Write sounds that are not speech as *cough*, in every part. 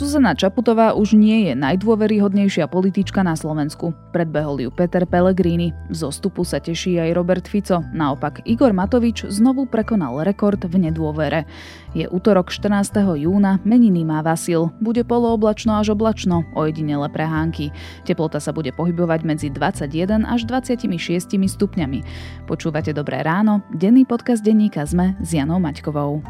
Zuzana Čaputová už nie je najdôveryhodnejšia politička na Slovensku. Predbehol ju Peter Pellegrini. Zostupu sa teší aj Robert Fico. Naopak Igor Matovič znovu prekonal rekord v nedôvere. Je útorok 14. júna, meniny má Vasil. Bude polooblačno až oblačno, ojedinele prehánky. Teplota sa bude pohybovať medzi 21 až 26 stupňami. Počúvate Dobré ráno, denný podcast denníka ZME s Janou Maťkovou.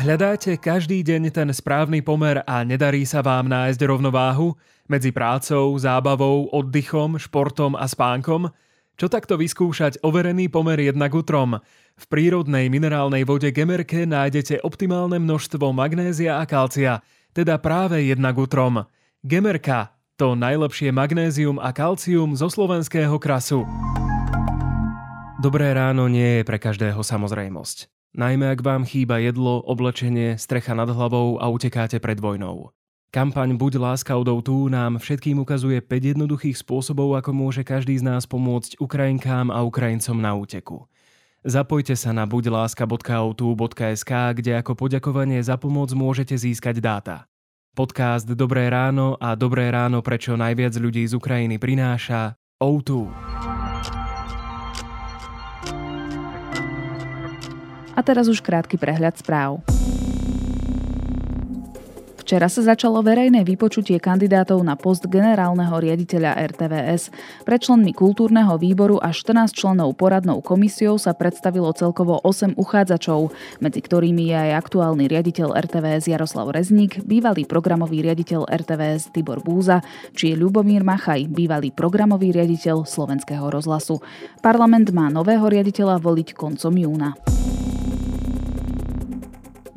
Hľadáte každý deň ten správny pomer a nedarí sa vám nájsť rovnováhu medzi prácou, zábavou, oddychom, športom a spánkom? Čo takto vyskúšať overený pomer jednak utrom? V prírodnej minerálnej vode Gemerke nájdete optimálne množstvo magnézia a kalcia, teda práve jednak utrom. Gemerka, to najlepšie magnézium a kalcium zo slovenského krasu. Dobré ráno nie je pre každého samozrejmosť. Najmä ak vám chýba jedlo, oblečenie, strecha nad hlavou a utekáte pred vojnou. Kampaň Buď láska tu nám všetkým ukazuje 5 jednoduchých spôsobov, ako môže každý z nás pomôcť Ukrajinkám a Ukrajincom na úteku. Zapojte sa na buďláska.autu.sk, kde ako poďakovanie za pomoc môžete získať dáta. Podcast Dobré ráno a Dobré ráno prečo najviac ľudí z Ukrajiny prináša O2. A teraz už krátky prehľad správ. Včera sa začalo verejné vypočutie kandidátov na post generálneho riaditeľa RTVS. Pre členmi kultúrneho výboru a 14 členov poradnou komisiou sa predstavilo celkovo 8 uchádzačov, medzi ktorými je aj aktuálny riaditeľ RTVS Jaroslav Rezník, bývalý programový riaditeľ RTVS Tibor Búza, či Ľubomír Machaj, bývalý programový riaditeľ Slovenského rozhlasu. Parlament má nového riaditeľa voliť koncom júna.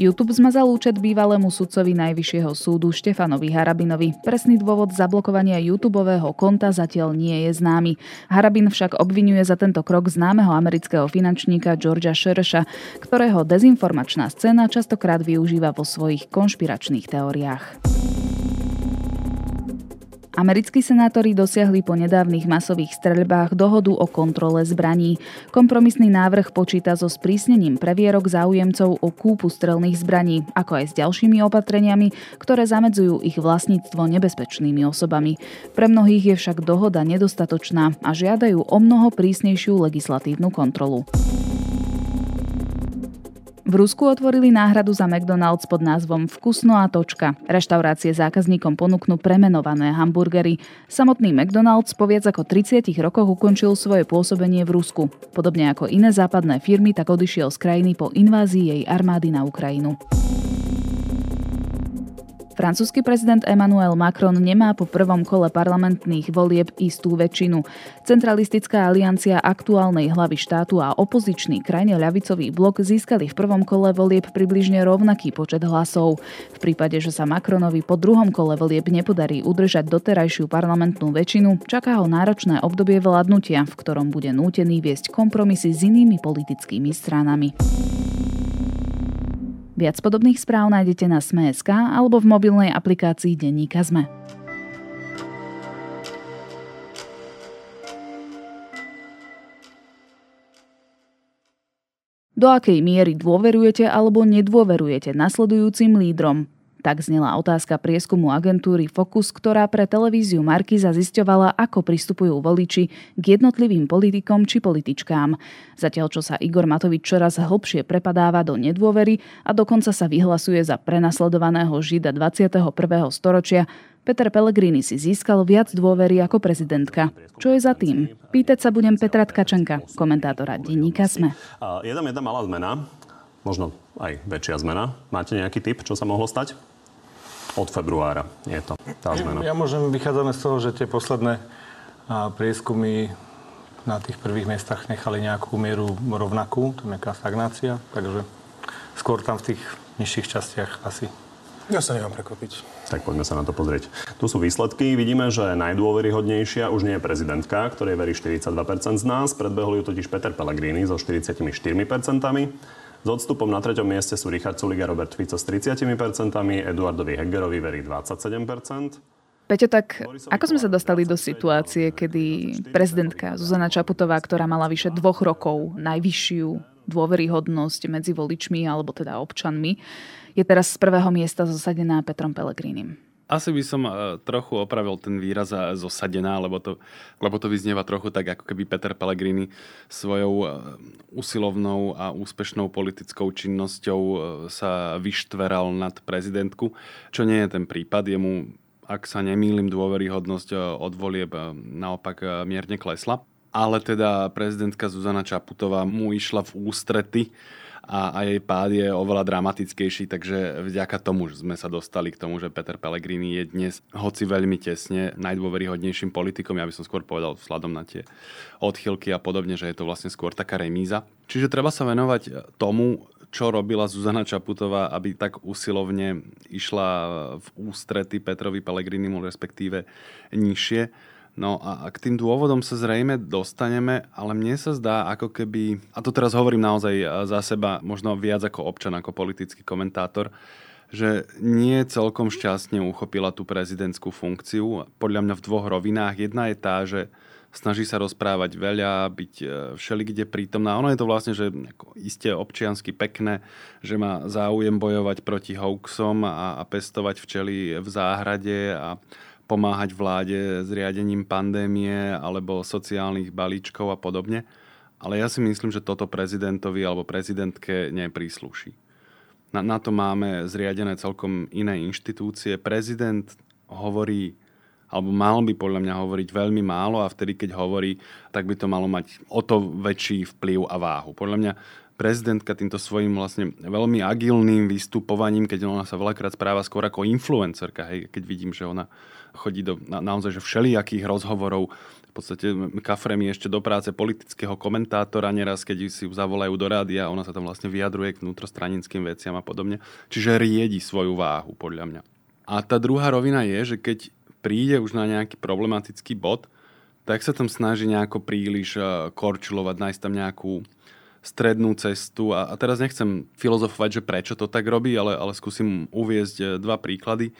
YouTube zmazal účet bývalému sudcovi Najvyššieho súdu Štefanovi Harabinovi. Presný dôvod zablokovania YouTube konta zatiaľ nie je známy. Harabin však obvinuje za tento krok známeho amerického finančníka Georgia Shersha, ktorého dezinformačná scéna častokrát využíva vo svojich konšpiračných teóriách. Americkí senátori dosiahli po nedávnych masových streľbách dohodu o kontrole zbraní. Kompromisný návrh počíta so sprísnením previerok záujemcov o kúpu strelných zbraní, ako aj s ďalšími opatreniami, ktoré zamedzujú ich vlastníctvo nebezpečnými osobami. Pre mnohých je však dohoda nedostatočná a žiadajú o mnoho prísnejšiu legislatívnu kontrolu. V Rusku otvorili náhradu za McDonald's pod názvom Vkusno a točka. Reštaurácie zákazníkom ponúknú premenované hamburgery. Samotný McDonald's po viac ako 30 rokoch ukončil svoje pôsobenie v Rusku. Podobne ako iné západné firmy, tak odišiel z krajiny po invázii jej armády na Ukrajinu. Francúzsky prezident Emmanuel Macron nemá po prvom kole parlamentných volieb istú väčšinu. Centralistická aliancia aktuálnej hlavy štátu a opozičný krajne ľavicový blok získali v prvom kole volieb približne rovnaký počet hlasov. V prípade, že sa Macronovi po druhom kole volieb nepodarí udržať doterajšiu parlamentnú väčšinu, čaká ho náročné obdobie vládnutia, v ktorom bude nútený viesť kompromisy s inými politickými stranami. Viac podobných správ nájdete na Sme.sk alebo v mobilnej aplikácii Denníka Sme. Do akej miery dôverujete alebo nedôverujete nasledujúcim lídrom? Tak znela otázka prieskumu agentúry Focus, ktorá pre televíziu Markiza zisťovala, ako pristupujú voliči k jednotlivým politikom či političkám. Zatiaľ, čo sa Igor Matovič čoraz hlbšie prepadáva do nedôvery a dokonca sa vyhlasuje za prenasledovaného žida 21. storočia, Peter Pellegrini si získal viac dôvery ako prezidentka. Čo je za tým? Pýtať sa budem Petra Tkačenka, komentátora denníka SME. Je tam jedna malá zmena, možno aj väčšia zmena. Máte nejaký typ, čo sa mohlo stať? Od februára je to tá zmena. Ja môžem, vychádzame z toho, že tie posledné prieskumy na tých prvých miestach nechali nejakú mieru rovnakú, to je nejaká stagnácia, takže skôr tam v tých nižších častiach asi. Ja sa nemám prekvapiť. Tak poďme sa na to pozrieť. Tu sú výsledky. Vidíme, že najdôveryhodnejšia už nie je prezidentka, ktorej verí 42% z nás. Predbehol ju totiž Peter Pellegrini so 44%. S odstupom na treťom mieste sú Richard Sulik a Robert Fico s 30%, Eduardovi Hegerovi verí 27%. Peťo, tak ako sme sa dostali do situácie, kedy prezidentka Zuzana Čaputová, ktorá mala vyše dvoch rokov najvyššiu dôveryhodnosť medzi voličmi alebo teda občanmi je teraz z prvého miesta zosadená Petrom Pelegrínim. Asi by som e, trochu opravil ten výraz zosadená, lebo to, lebo to vyznieva trochu tak, ako keby Peter Pellegrini svojou e, usilovnou a úspešnou politickou činnosťou e, sa vyštveral nad prezidentku, čo nie je ten prípad. Jemu, ak sa nemýlim, dôveryhodnosť od volieb naopak mierne klesla. Ale teda prezidentka Zuzana Čaputová mu išla v ústrety a, a jej pád je oveľa dramatickejší, takže vďaka tomu sme sa dostali k tomu, že Peter Pellegrini je dnes, hoci veľmi tesne, najdôveryhodnejším politikom. Ja by som skôr povedal vzhľadom na tie odchylky a podobne, že je to vlastne skôr taká remíza. Čiže treba sa venovať tomu, čo robila Zuzana Čaputová, aby tak usilovne išla v ústrety Petrovi Pellegrinimu, respektíve nižšie No a k tým dôvodom sa zrejme dostaneme, ale mne sa zdá ako keby, a to teraz hovorím naozaj za seba, možno viac ako občan, ako politický komentátor, že nie celkom šťastne uchopila tú prezidentskú funkciu. Podľa mňa v dvoch rovinách. Jedna je tá, že snaží sa rozprávať veľa, byť e, všelikde prítomná. Ono je to vlastne, že iste občiansky pekné, že má záujem bojovať proti hoaxom a, a pestovať včely v záhrade a pomáhať vláde s riadením pandémie alebo sociálnych balíčkov a podobne. Ale ja si myslím, že toto prezidentovi alebo prezidentke neprísluší. Na, na to máme zriadené celkom iné inštitúcie. Prezident hovorí, alebo mal by podľa mňa hovoriť veľmi málo a vtedy, keď hovorí, tak by to malo mať o to väčší vplyv a váhu. Podľa mňa prezidentka týmto svojím vlastne veľmi agilným vystupovaním, keď ona sa veľakrát správa skôr ako influencerka, hej, keď vidím, že ona chodí do na, naozaj že všelijakých rozhovorov. V podstate kafre mi ešte do práce politického komentátora neraz, keď si ju zavolajú do rádia, ona sa tam vlastne vyjadruje k vnútrostranickým veciam a podobne. Čiže riedi svoju váhu, podľa mňa. A tá druhá rovina je, že keď príde už na nejaký problematický bod, tak sa tam snaží nejako príliš eh, korčulovať, nájsť tam nejakú strednú cestu. A, a teraz nechcem filozofovať, že prečo to tak robí, ale, ale skúsim uviezť eh, dva príklady.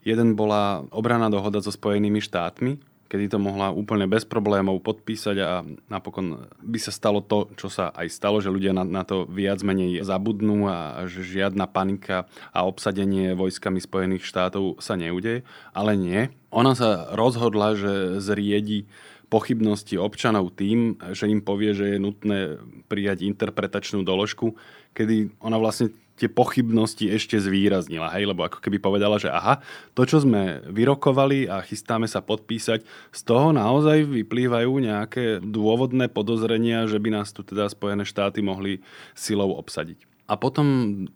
Jeden bola obraná dohoda so Spojenými štátmi, kedy to mohla úplne bez problémov podpísať a napokon by sa stalo to, čo sa aj stalo, že ľudia na, na to viac menej zabudnú a, že žiadna panika a obsadenie vojskami Spojených štátov sa neudeje. Ale nie. Ona sa rozhodla, že zriedi pochybnosti občanov tým, že im povie, že je nutné prijať interpretačnú doložku, kedy ona vlastne tie pochybnosti ešte zvýraznila, hej, lebo ako keby povedala, že aha, to, čo sme vyrokovali a chystáme sa podpísať, z toho naozaj vyplývajú nejaké dôvodné podozrenia, že by nás tu teda Spojené štáty mohli silou obsadiť. A potom,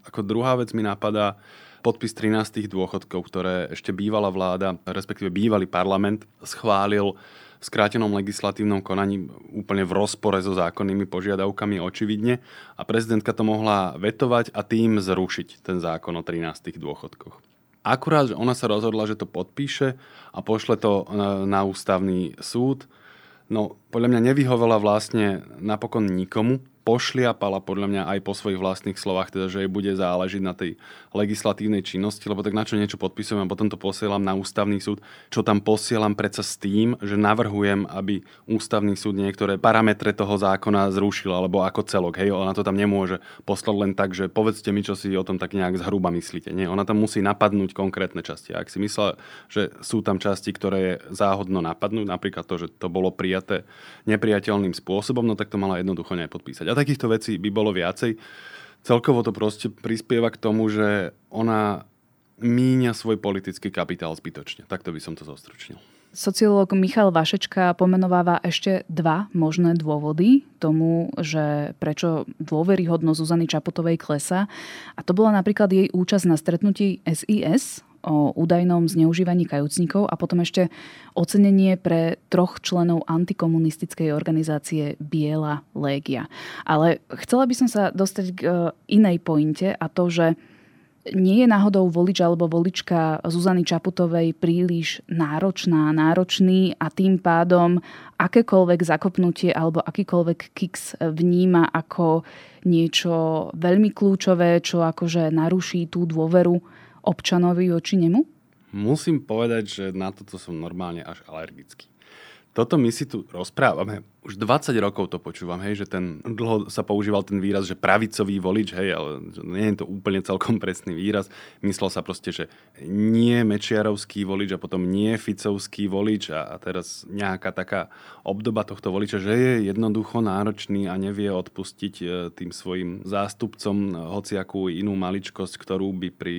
ako druhá vec mi napadá, podpis 13 dôchodkov, ktoré ešte bývalá vláda, respektíve bývalý parlament schválil skrátenom legislatívnom konaní úplne v rozpore so zákonnými požiadavkami očividne. A prezidentka to mohla vetovať a tým zrušiť ten zákon o 13 dôchodkoch. Akurát, že ona sa rozhodla, že to podpíše a pošle to na ústavný súd, no podľa mňa nevyhovela vlastne napokon nikomu, pošliapala podľa mňa aj po svojich vlastných slovách, teda, že jej bude záležiť na tej legislatívnej činnosti, lebo tak na čo niečo podpisujem a potom to posielam na ústavný súd, čo tam posielam predsa s tým, že navrhujem, aby ústavný súd niektoré parametre toho zákona zrušil, alebo ako celok. Hej, ona to tam nemôže poslať len tak, že povedzte mi, čo si o tom tak nejak zhruba myslíte. Nie, ona tam musí napadnúť konkrétne časti. A ak si myslela, že sú tam časti, ktoré je záhodno napadnúť, napríklad to, že to bolo prijaté nepriateľným spôsobom, no tak to mala jednoducho nepodpísať. Takýchto vecí by bolo viacej. Celkovo to proste prispieva k tomu, že ona míňa svoj politický kapitál zbytočne. Takto by som to zostručnil. Sociológ Michal Vašečka pomenováva ešte dva možné dôvody tomu, že prečo dôveryhodnosť Zuzany Čapotovej klesa. A to bola napríklad jej účasť na stretnutí SIS, o údajnom zneužívaní kajúcnikov a potom ešte ocenenie pre troch členov antikomunistickej organizácie Biela Légia. Ale chcela by som sa dostať k e, inej pointe a to, že nie je náhodou volič alebo volička Zuzany Čaputovej príliš náročná, náročný a tým pádom akékoľvek zakopnutie alebo akýkoľvek kiks vníma ako niečo veľmi kľúčové, čo akože naruší tú dôveru občanovi voči nemu? Musím povedať, že na toto som normálne až alergický. Toto my si tu rozprávame už 20 rokov to počúvam, hej, že ten, dlho sa používal ten výraz, že pravicový volič, hej, ale nie je to úplne celkom *laughs* presný výraz. Myslel sa proste, že nie mečiarovský volič a potom nie ficovský volič a, a teraz nejaká taká obdoba tohto voliča, že je jednoducho náročný a nevie odpustiť e, tým svojim zástupcom hociakú inú maličkosť, ktorú by pri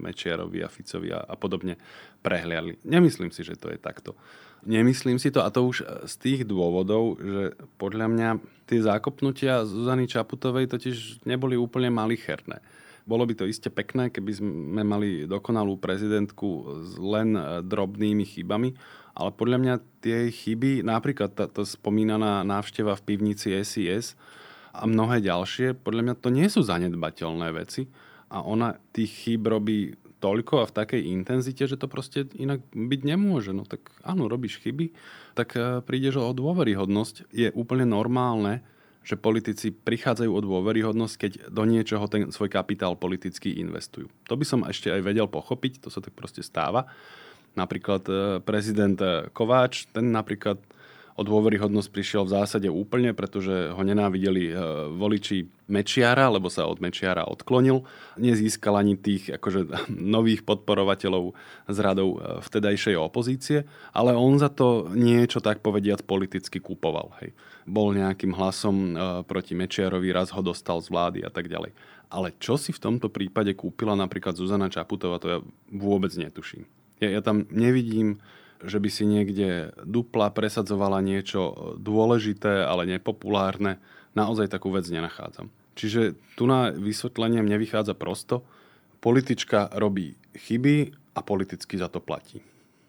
Mečiarovi a Ficovi a, a podobne prehliali. Nemyslím si, že to je takto. Nemyslím si to a to už z tých dôvodov, že podľa mňa tie zákopnutia Zuzany Čaputovej totiž neboli úplne malicherné. Bolo by to iste pekné, keby sme mali dokonalú prezidentku s len drobnými chybami, ale podľa mňa tie chyby, napríklad tá, tá spomínaná návšteva v pivnici SIS a mnohé ďalšie, podľa mňa to nie sú zanedbateľné veci a ona tých chýb robí toľko a v takej intenzite, že to proste inak byť nemôže. No tak áno, robíš chyby, tak e, prídeš o dôveryhodnosť. Je úplne normálne, že politici prichádzajú o dôveryhodnosť, keď do niečoho ten svoj kapitál politicky investujú. To by som ešte aj vedel pochopiť, to sa tak proste stáva. Napríklad e, prezident e, Kováč, ten napríklad o dôveryhodnosť prišiel v zásade úplne, pretože ho nenávideli e, voliči Mečiara, lebo sa od Mečiara odklonil. Nezískal ani tých akože, *laughs* nových podporovateľov z radou e, vtedajšej opozície, ale on za to niečo tak povediac politicky kúpoval. Hej. Bol nejakým hlasom e, proti Mečiarovi, raz ho dostal z vlády a tak ďalej. Ale čo si v tomto prípade kúpila napríklad Zuzana Čaputová, to ja vôbec netuším. Ja, ja tam nevidím že by si niekde dupla presadzovala niečo dôležité, ale nepopulárne. Naozaj takú vec nenachádzam. Čiže tu na vysvetlenie mne vychádza prosto. Politička robí chyby a politicky za to platí.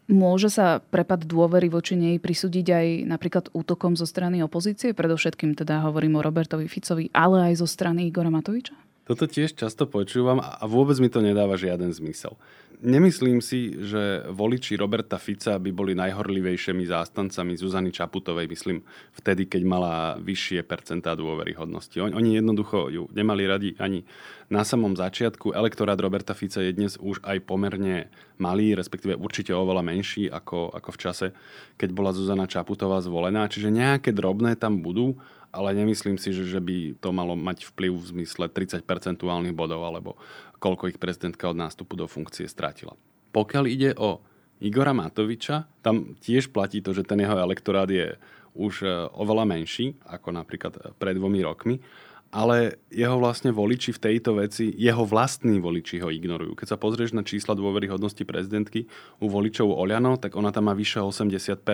Môže sa prepad dôvery voči nej prisúdiť aj napríklad útokom zo strany opozície? Predovšetkým teda hovorím o Robertovi Ficovi, ale aj zo strany Igora Matoviča? Toto tiež často počúvam a vôbec mi to nedáva žiaden zmysel. Nemyslím si, že voliči Roberta Fica by boli najhorlivejšími zástancami Zuzany Čaputovej, myslím, vtedy, keď mala vyššie percentá dôveryhodnosti. Oni jednoducho ju nemali radi ani na samom začiatku. Elektorát Roberta Fica je dnes už aj pomerne malý, respektíve určite oveľa menší ako, ako v čase, keď bola Zuzana Čaputová zvolená. Čiže nejaké drobné tam budú, ale nemyslím si, že, že by to malo mať vplyv v zmysle 30 percentuálnych bodov alebo koľko ich prezidentka od nástupu do funkcie strátila. Pokiaľ ide o Igora Matoviča, tam tiež platí to, že ten jeho elektorát je už e, oveľa menší ako napríklad pred dvomi rokmi ale jeho vlastne voliči v tejto veci, jeho vlastní voliči ho ignorujú. Keď sa pozrieš na čísla dôveryhodnosti prezidentky u voličov Oľano, tak ona tam má vyše 80%.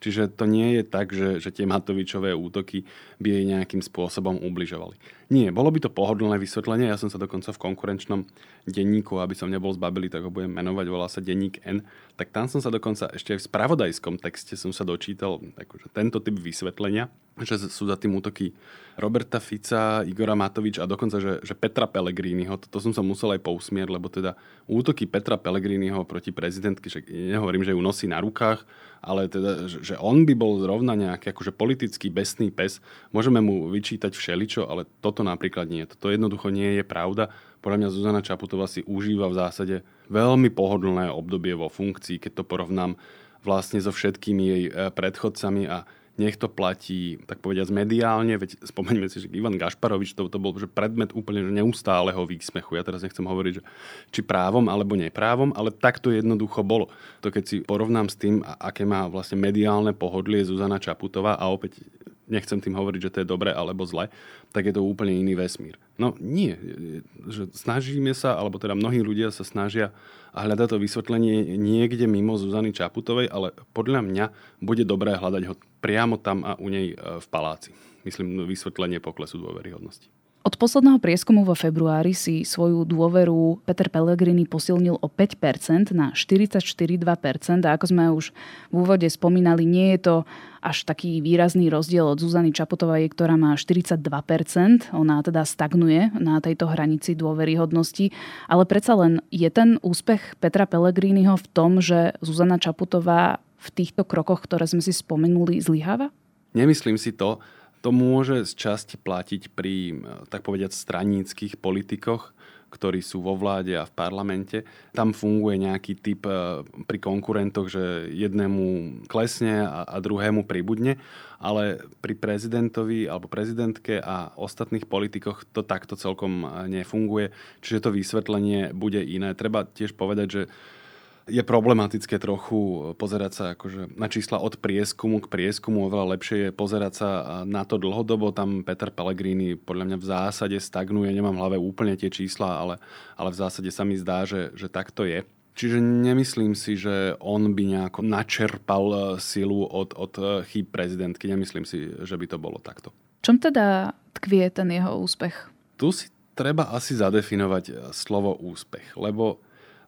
Čiže to nie je tak, že, že tie Matovičové útoky by jej nejakým spôsobom ubližovali. Nie, bolo by to pohodlné vysvetlenie. Ja som sa dokonca v konkurenčnom denníku, aby som nebol zbabili, tak ho budem menovať, volá sa denník N. Tak tam som sa dokonca ešte aj v spravodajskom texte som sa dočítal akože tento typ vysvetlenia, že sú za tým útoky Roberta Fica, Igora Matovič a dokonca, že, že Petra Pellegriniho. To, som sa musel aj pousmieť, lebo teda útoky Petra Pellegriniho proti prezidentky, že nehovorím, že ju nosí na rukách, ale teda, že on by bol zrovna nejaký akože politický besný pes. Môžeme mu vyčítať všeličo, ale toto napríklad nie. Toto jednoducho nie je pravda. Podľa mňa Zuzana Čaputová si užíva v zásade veľmi pohodlné obdobie vo funkcii, keď to porovnám vlastne so všetkými jej eh, predchodcami a nech to platí, tak povediať, mediálne, veď spomeňme si, že Ivan Gašparovič to, to bol že predmet úplne že neustáleho výsmechu. Ja teraz nechcem hovoriť, že či právom alebo neprávom, ale tak to jednoducho bolo. To keď si porovnám s tým, aké má vlastne mediálne pohodlie Zuzana Čaputová a opäť nechcem tým hovoriť, že to je dobre alebo zle, tak je to úplne iný vesmír. No nie, že snažíme sa, alebo teda mnohí ľudia sa snažia a hľadať to vysvetlenie niekde mimo Zuzany Čaputovej, ale podľa mňa bude dobré hľadať ho priamo tam a u nej e, v paláci. Myslím, vysvetlenie poklesu dôveryhodnosti. Od posledného prieskumu vo februári si svoju dôveru Peter Pellegrini posilnil o 5% na 44,2% a ako sme už v úvode spomínali, nie je to až taký výrazný rozdiel od Zuzany Čapotovej, ktorá má 42%. Ona teda stagnuje na tejto hranici dôveryhodnosti, ale predsa len je ten úspech Petra Pellegriniho v tom, že Zuzana Čaputová v týchto krokoch, ktoré sme si spomenuli, zlyháva? Nemyslím si to. To môže z časti platiť pri, tak povediať, straníckých politikoch, ktorí sú vo vláde a v parlamente. Tam funguje nejaký typ e, pri konkurentoch, že jednému klesne a, a druhému pribudne, ale pri prezidentovi alebo prezidentke a ostatných politikoch to takto celkom nefunguje, čiže to vysvetlenie bude iné. Treba tiež povedať, že je problematické trochu pozerať sa akože na čísla od prieskumu k prieskumu. Oveľa lepšie je pozerať sa na to dlhodobo. Tam Peter Pellegrini podľa mňa v zásade stagnuje. Nemám v hlave úplne tie čísla, ale, ale v zásade sa mi zdá, že, že tak to je. Čiže nemyslím si, že on by nejako načerpal eh, silu od, od eh, chýb prezidentky. Nemyslím si, že by to bolo takto. Čom teda tkvie ten jeho úspech? Tu si treba asi zadefinovať eh, slovo úspech, lebo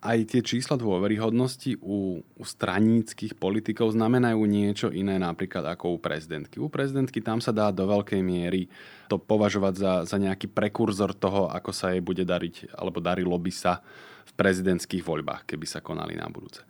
aj tie čísla dôveryhodnosti u, u straníckých politikov znamenajú niečo iné napríklad ako u prezidentky. U prezidentky tam sa dá do veľkej miery to považovať za, za nejaký prekurzor toho, ako sa jej bude dariť, alebo darilo by sa v prezidentských voľbách, keby sa konali na budúce.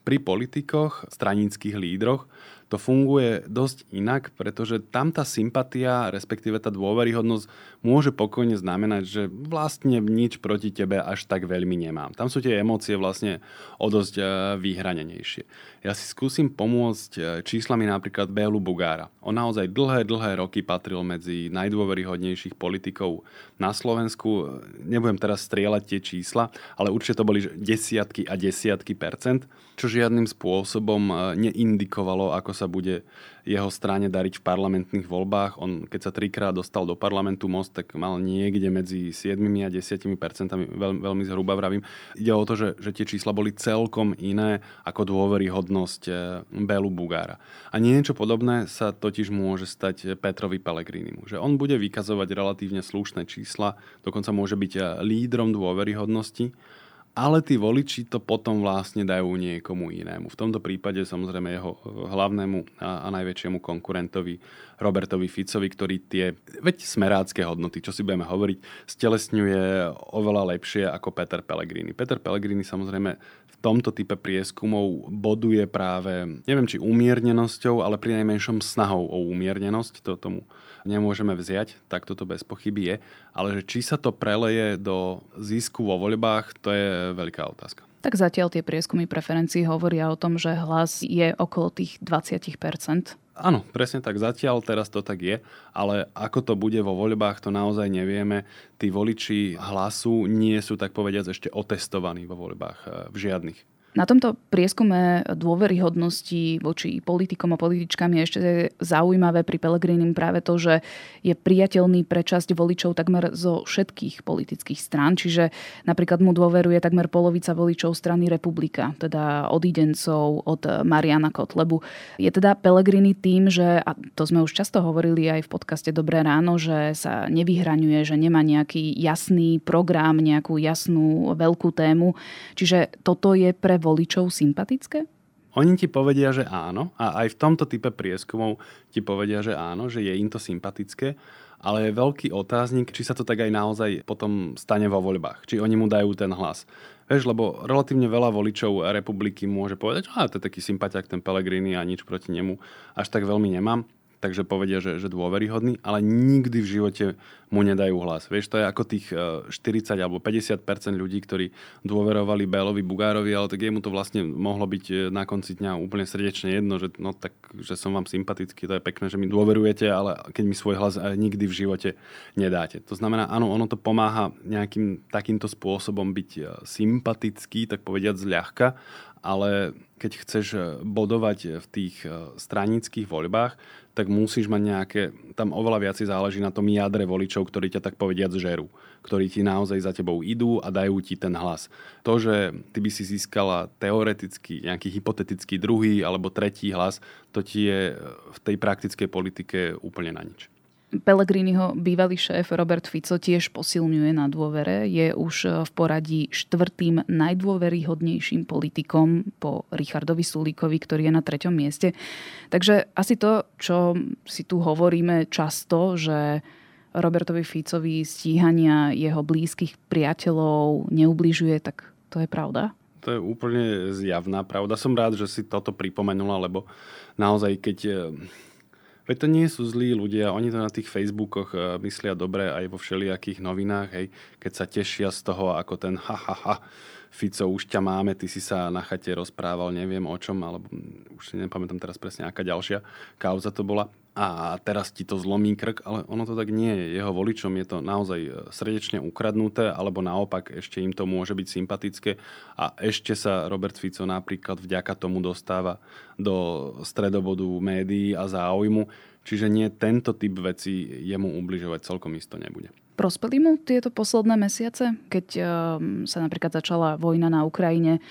Pri politikoch, straníckých lídroch to funguje dosť inak, pretože tam tá sympatia, respektíve tá dôveryhodnosť môže pokojne znamenať, že vlastne nič proti tebe až tak veľmi nemám. Tam sú tie emócie vlastne o dosť e, vyhranenejšie. Ja si skúsim pomôcť e, číslami napríklad Bélu Bugára. On naozaj dlhé, dlhé roky patril medzi najdôveryhodnejších politikov na Slovensku. Nebudem teraz strieľať tie čísla, ale určite to boli desiatky a desiatky percent, čo žiadnym spôsobom e, neindikovalo, ako sa bude jeho strane dariť v parlamentných voľbách. On, keď sa trikrát dostal do parlamentu Most, tak mal niekde medzi 7 a 10 percentami, veľ, veľmi zhruba vravím. Ide o to, že, že tie čísla boli celkom iné ako dôveryhodnosť eh, Belu Bugára. A niečo podobné sa totiž môže stať Petrovi Pelegrinimu. Že on bude vykazovať relatívne slušné čísla, dokonca môže byť eh, lídrom dôveryhodnosti, ale tí voliči to potom vlastne dajú niekomu inému. V tomto prípade samozrejme jeho hlavnému a, a najväčšiemu konkurentovi Robertovi Ficovi, ktorý tie, veď smerácké hodnoty, čo si budeme hovoriť, stelesňuje oveľa lepšie ako Peter Pellegrini. Peter Pellegrini samozrejme v tomto type prieskumov boduje práve, neviem či umiernenosťou, ale pri najmenšom snahou o umiernenosť, to tomu nemôžeme vziať, tak toto bez pochyby je. Ale že či sa to preleje do zisku vo voľbách, to je veľká otázka. Tak zatiaľ tie prieskumy preferencií hovoria o tom, že hlas je okolo tých 20% Áno, presne tak. Zatiaľ teraz to tak je, ale ako to bude vo voľbách, to naozaj nevieme. Tí voliči hlasu nie sú, tak povediať, ešte otestovaní vo voľbách. Eh, v žiadnych. Na tomto prieskume dôveryhodnosti voči politikom a političkám je ešte zaujímavé pri Pelegrinim práve to, že je priateľný pre časť voličov takmer zo všetkých politických strán, čiže napríklad mu dôveruje takmer polovica voličov strany Republika, teda od Idencov, od Mariana Kotlebu. Je teda Pelegrini tým, že, a to sme už často hovorili aj v podcaste Dobré ráno, že sa nevyhraňuje, že nemá nejaký jasný program, nejakú jasnú veľkú tému. Čiže toto je pre voličov sympatické? Oni ti povedia, že áno a aj v tomto type prieskumov ti povedia, že áno, že je im to sympatické, ale je veľký otáznik, či sa to tak aj naozaj potom stane vo voľbách, či oni mu dajú ten hlas. Vieš, lebo relatívne veľa voličov republiky môže povedať, že to je taký sympatiak ten Pelegrini a nič proti nemu až tak veľmi nemám takže povedia, že, že dôveryhodný, ale nikdy v živote mu nedajú hlas. Vieš, to je ako tých 40 e, alebo 50% ľudí, ktorí dôverovali Bélovi Bugárovi, ale tak jemu to vlastne mohlo byť e, na konci dňa úplne srdečne jedno, že no tak, že som vám sympatický, to je pekné, že mi dôverujete, ale keď mi svoj hlas e, nikdy v živote nedáte. To znamená, áno, ono to pomáha nejakým takýmto spôsobom byť sympatický, tak povediať zľahka, ale keď chceš bodovať v tých stranických voľbách, tak musíš mať nejaké, tam oveľa viac záleží na tom jadre voličov, ktorí ťa tak povediať žerú, ktorí ti naozaj za tebou idú a dajú ti ten hlas. To, že ty by si získala teoreticky nejaký hypotetický druhý alebo tretí hlas, to ti je v tej praktickej politike úplne na nič. Pelegriniho bývalý šéf Robert Fico tiež posilňuje na dôvere. Je už v poradí štvrtým najdôveryhodnejším politikom po Richardovi Sulíkovi, ktorý je na treťom mieste. Takže asi to, čo si tu hovoríme často, že Robertovi Ficovi stíhania jeho blízkych priateľov neubližuje, tak to je pravda? To je úplne zjavná pravda. Som rád, že si toto pripomenula, lebo naozaj, keď Veď to nie sú zlí ľudia, oni to na tých Facebookoch uh, myslia dobre aj vo všelijakých novinách, hej, keď sa tešia z toho, ako ten ha, ha, ha, Fico, už ťa máme, ty si sa na chate rozprával, neviem o čom, alebo už si nepamätám teraz presne, aká ďalšia kauza to bola. A teraz ti to zlomí krk, ale ono to tak nie je. Jeho voličom je to naozaj e, srdečne ukradnuté, alebo naopak ešte im to môže byť sympatické. A ešte sa Robert Fico napríklad vďaka tomu dostáva do stredobodu médií a záujmu. Čiže nie tento typ veci jemu ubližovať celkom isto nebude. Prospeli mu tieto posledné mesiace, keď ehm, sa napríklad začala vojna na Ukrajine,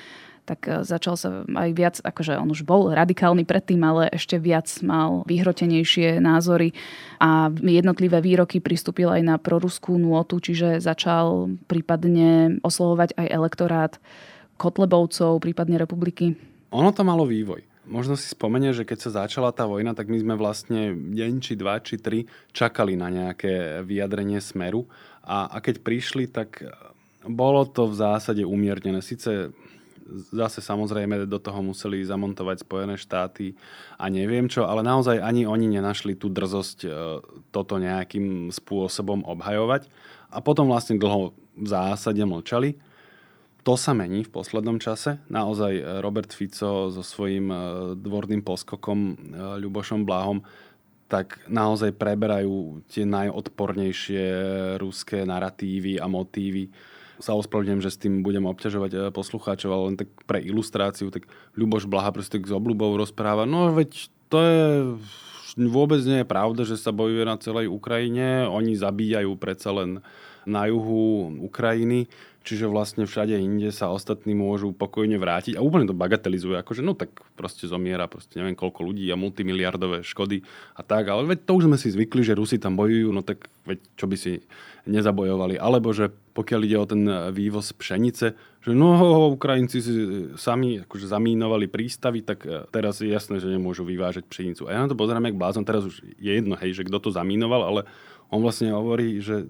tak e, začal sa aj viac, akože on už bol radikálny predtým, ale ešte viac mal vyhrotenejšie názory a jednotlivé výroky pristúpil aj na proruskú nôtu, čiže začal prípadne oslovovať aj elektorát Kotlebovcov, prípadne republiky. Ono to malo vývoj možno si spomenie, že keď sa začala tá vojna, tak my sme vlastne deň, či dva, či tri čakali na nejaké vyjadrenie smeru. A, a keď prišli, tak bolo to v zásade umiernené. Sice zase samozrejme do toho museli zamontovať Spojené štáty a neviem čo, ale naozaj ani oni nenašli tú drzosť e, toto nejakým spôsobom obhajovať. A potom vlastne dlho v zásade mlčali. To sa mení v poslednom čase. Naozaj e, Robert Fico so svojím e, dvorným poskokom Ľubošom Bláhom tak naozaj preberajú tie najodpornejšie ruské narratívy a motívy. Sa ospravedlňujem, že s tým budem obťažovať poslucháčov, ale len tak pre ilustráciu, tak Ľuboš Blaha proste s obľubou rozpráva, no veď to je vôbec nie je pravda, že sa bojuje na celej Ukrajine. Oni zabíjajú predsa len na juhu Ukrajiny. Čiže vlastne všade inde sa ostatní môžu pokojne vrátiť a úplne to bagatelizuje, akože no tak proste zomiera proste neviem koľko ľudí a multimiliardové škody a tak, ale veď to už sme si zvykli, že Rusi tam bojujú, no tak veď čo by si nezabojovali. Alebo že pokiaľ ide o ten vývoz pšenice, že no Ukrajinci si sami akože zamínovali prístavy, tak e, teraz je jasné, že nemôžu vyvážať pšenicu. A ja na to pozerám jak blázon, teraz už je jedno, hej, že kto to zamínoval, ale on vlastne hovorí, že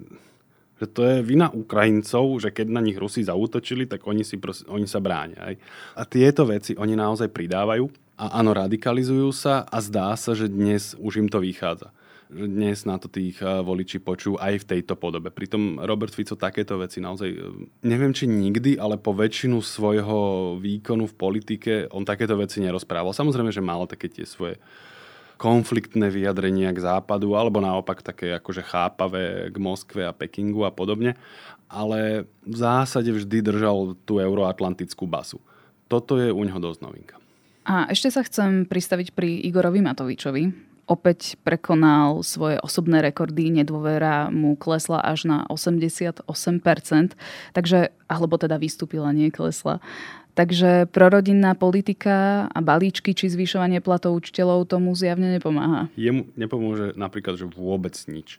že to je vina Ukrajincov, že keď na nich Rusi zautočili, tak oni, si pros- oni sa bránia. Aj. A tieto veci oni naozaj pridávajú a áno, radikalizujú sa a zdá sa, že dnes už im to vychádza. Že dnes na to tých voliči počú aj v tejto podobe. Pritom Robert Fico takéto veci naozaj, e, neviem či nikdy, ale po väčšinu svojho výkonu v politike on takéto veci nerozprával. Samozrejme, že mal také tie svoje konfliktné vyjadrenia k západu, alebo naopak také akože chápavé k Moskve a Pekingu a podobne. Ale v zásade vždy držal tú euroatlantickú basu. Toto je u neho dosť novinka. A ešte sa chcem pristaviť pri Igorovi Matovičovi. Opäť prekonal svoje osobné rekordy, nedôvera mu klesla až na 88%, takže, alebo teda vystúpila, nie klesla. Takže prorodinná politika a balíčky či zvyšovanie platov učiteľov tomu zjavne nepomáha. Jemu nepomôže napríklad, že vôbec nič.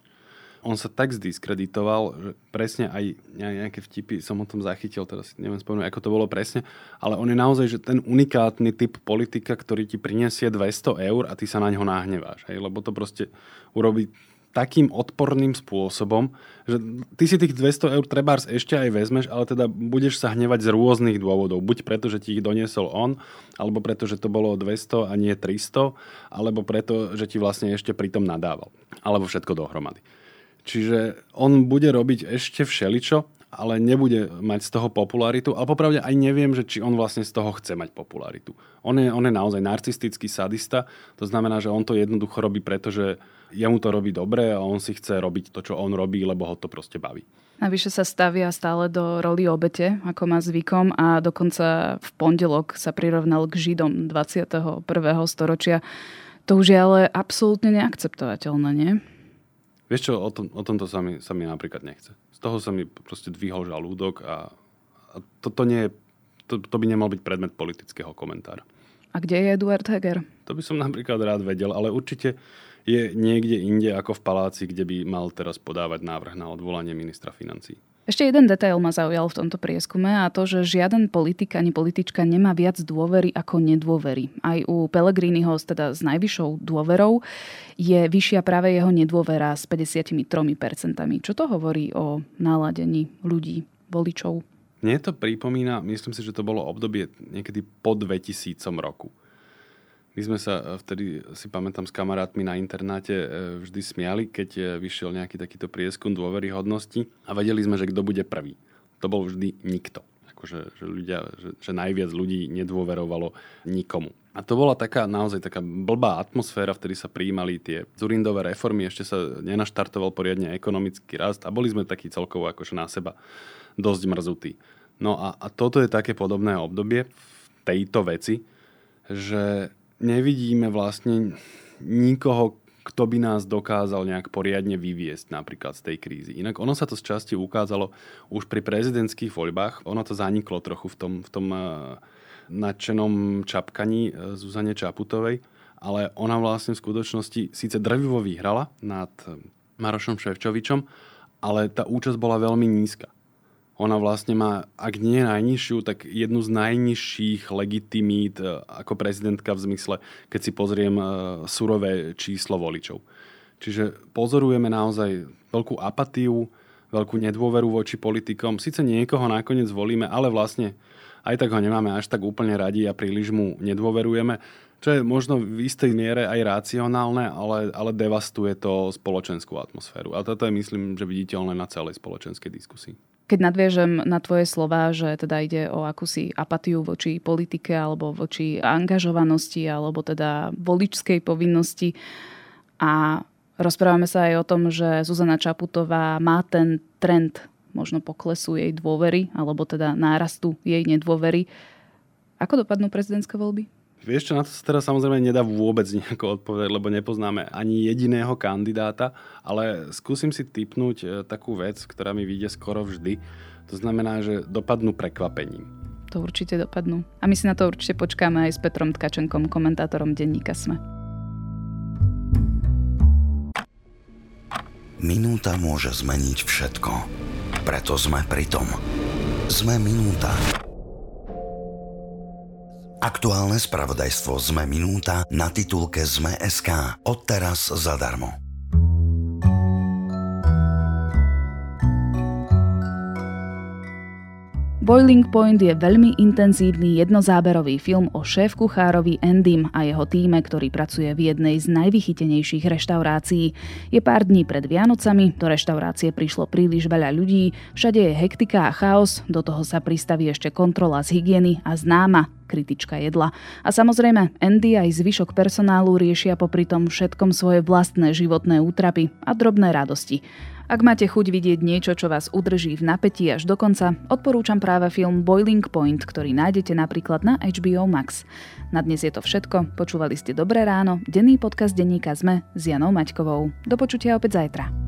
On sa tak zdiskreditoval, že presne aj nejaké vtipy som o tom zachytil, teraz neviem spomenúť, ako to bolo presne, ale on je naozaj že ten unikátny typ politika, ktorý ti prinesie 200 eur a ty sa na ňo nahneváš. Hej? Lebo to proste urobí takým odporným spôsobom, že ty si tých 200 eur trebárs ešte aj vezmeš, ale teda budeš sa hnevať z rôznych dôvodov. Buď preto, že ti ich doniesol on, alebo preto, že to bolo 200 a nie 300, alebo preto, že ti vlastne ešte pritom nadával. Alebo všetko dohromady. Čiže on bude robiť ešte všeličo, ale nebude mať z toho popularitu. Ale popravde aj neviem, že či on vlastne z toho chce mať popularitu. On je, on je naozaj narcistický sadista, to znamená, že on to jednoducho robí, pretože jemu to robí dobre a on si chce robiť to, čo on robí, lebo ho to proste baví. Navyše sa stavia stále do roli obete, ako má zvykom a dokonca v pondelok sa prirovnal k Židom 21. storočia. To už je ale absolútne neakceptovateľné, nie? Vieš čo, o, tom, o tomto sa mi, sa mi napríklad nechce. Z toho sa mi proste dvihol žalúdok a, a to, to, nie je, to, to by nemal byť predmet politického komentára. A kde je Eduard Heger? To by som napríklad rád vedel, ale určite je niekde inde ako v paláci, kde by mal teraz podávať návrh na odvolanie ministra financí. Ešte jeden detail ma zaujal v tomto prieskume a to, že žiaden politik ani politička nemá viac dôvery ako nedôvery. Aj u Pelegriniho, teda s najvyššou dôverou, je vyššia práve jeho nedôvera s 53%. Čo to hovorí o náladení ľudí, voličov? Mne to pripomína, myslím si, že to bolo obdobie niekedy po 2000 roku My sme sa vtedy, si pamätám, s kamarátmi na internáte vždy smiali, keď vyšiel nejaký takýto prieskum dôveryhodnosti a vedeli sme, že kto bude prvý. To bol vždy nikto. Akože, že, ľudia, že, že najviac ľudí nedôverovalo nikomu. A to bola taká naozaj taká blbá atmosféra, vtedy sa prijímali tie Zurindové reformy, ešte sa nenaštartoval poriadne ekonomický rast a boli sme takí celkovo akože na seba dosť mrzutí. No a, a toto je také podobné obdobie v tejto veci, že nevidíme vlastne nikoho, kto by nás dokázal nejak poriadne vyviesť napríklad z tej krízy. Inak ono sa to z časti ukázalo už pri prezidentských voľbách. Ono to zaniklo trochu v tom, v tom uh, nadšenom čapkaní e, Zuzane Čaputovej, ale ona vlastne v skutočnosti síce drvivo vyhrala nad e, Marošom Ševčovičom, ale tá účasť bola veľmi nízka. Ona vlastne má, ak nie najnižšiu, tak jednu z najnižších legitimít e, ako prezidentka v zmysle, keď si pozriem surové číslo voličov. Čiže pozorujeme naozaj veľkú apatiu, veľkú nedôveru voči politikom. Sice niekoho nakoniec volíme, ale vlastne aj tak ho nemáme až tak úplne radi a príliš mu nedôverujeme, čo je možno v istej miere aj racionálne, ale, ale devastuje to spoločenskú atmosféru. A toto je, myslím, že viditeľné na celej spoločenskej diskusii. Keď nadviežem na tvoje slova, že teda ide o akúsi apatiu voči politike alebo voči angažovanosti alebo teda voličskej povinnosti a rozprávame sa aj o tom, že Zuzana Čaputová má ten trend možno poklesu jej dôvery, alebo teda nárastu jej nedôvery. Ako dopadnú prezidentské voľby? Vieš čo, na to sa teraz samozrejme nedá vôbec nejako odpovedať, lebo nepoznáme ani jediného kandidáta, ale skúsim si typnúť e, takú vec, ktorá mi vyjde skoro vždy. To znamená, že dopadnú prekvapením. To určite dopadnú. A my si na to určite počkáme aj s Petrom Tkačenkom, komentátorom denníka SME. Minúta môže zmeniť všetko preto sme pri tom. Sme minúta. Aktuálne spravodajstvo Sme minúta na titulke Sme.sk. Odteraz zadarmo. Boiling Point je veľmi intenzívny jednozáberový film o šéf-kuchárovi Endym a jeho týme, ktorý pracuje v jednej z najvychytenejších reštaurácií. Je pár dní pred Vianocami, do reštaurácie prišlo príliš veľa ľudí, všade je hektika a chaos, do toho sa pristaví ešte kontrola z hygieny a známa kritička jedla. A samozrejme, Andy aj zvyšok personálu riešia popri tom všetkom svoje vlastné životné útrapy a drobné radosti. Ak máte chuť vidieť niečo, čo vás udrží v napätí až do konca, odporúčam práve film Boiling Point, ktorý nájdete napríklad na HBO Max. Na dnes je to všetko. Počúvali ste Dobré ráno, denný podcast denníka ZME s Janou Maťkovou. Do počutia opäť zajtra.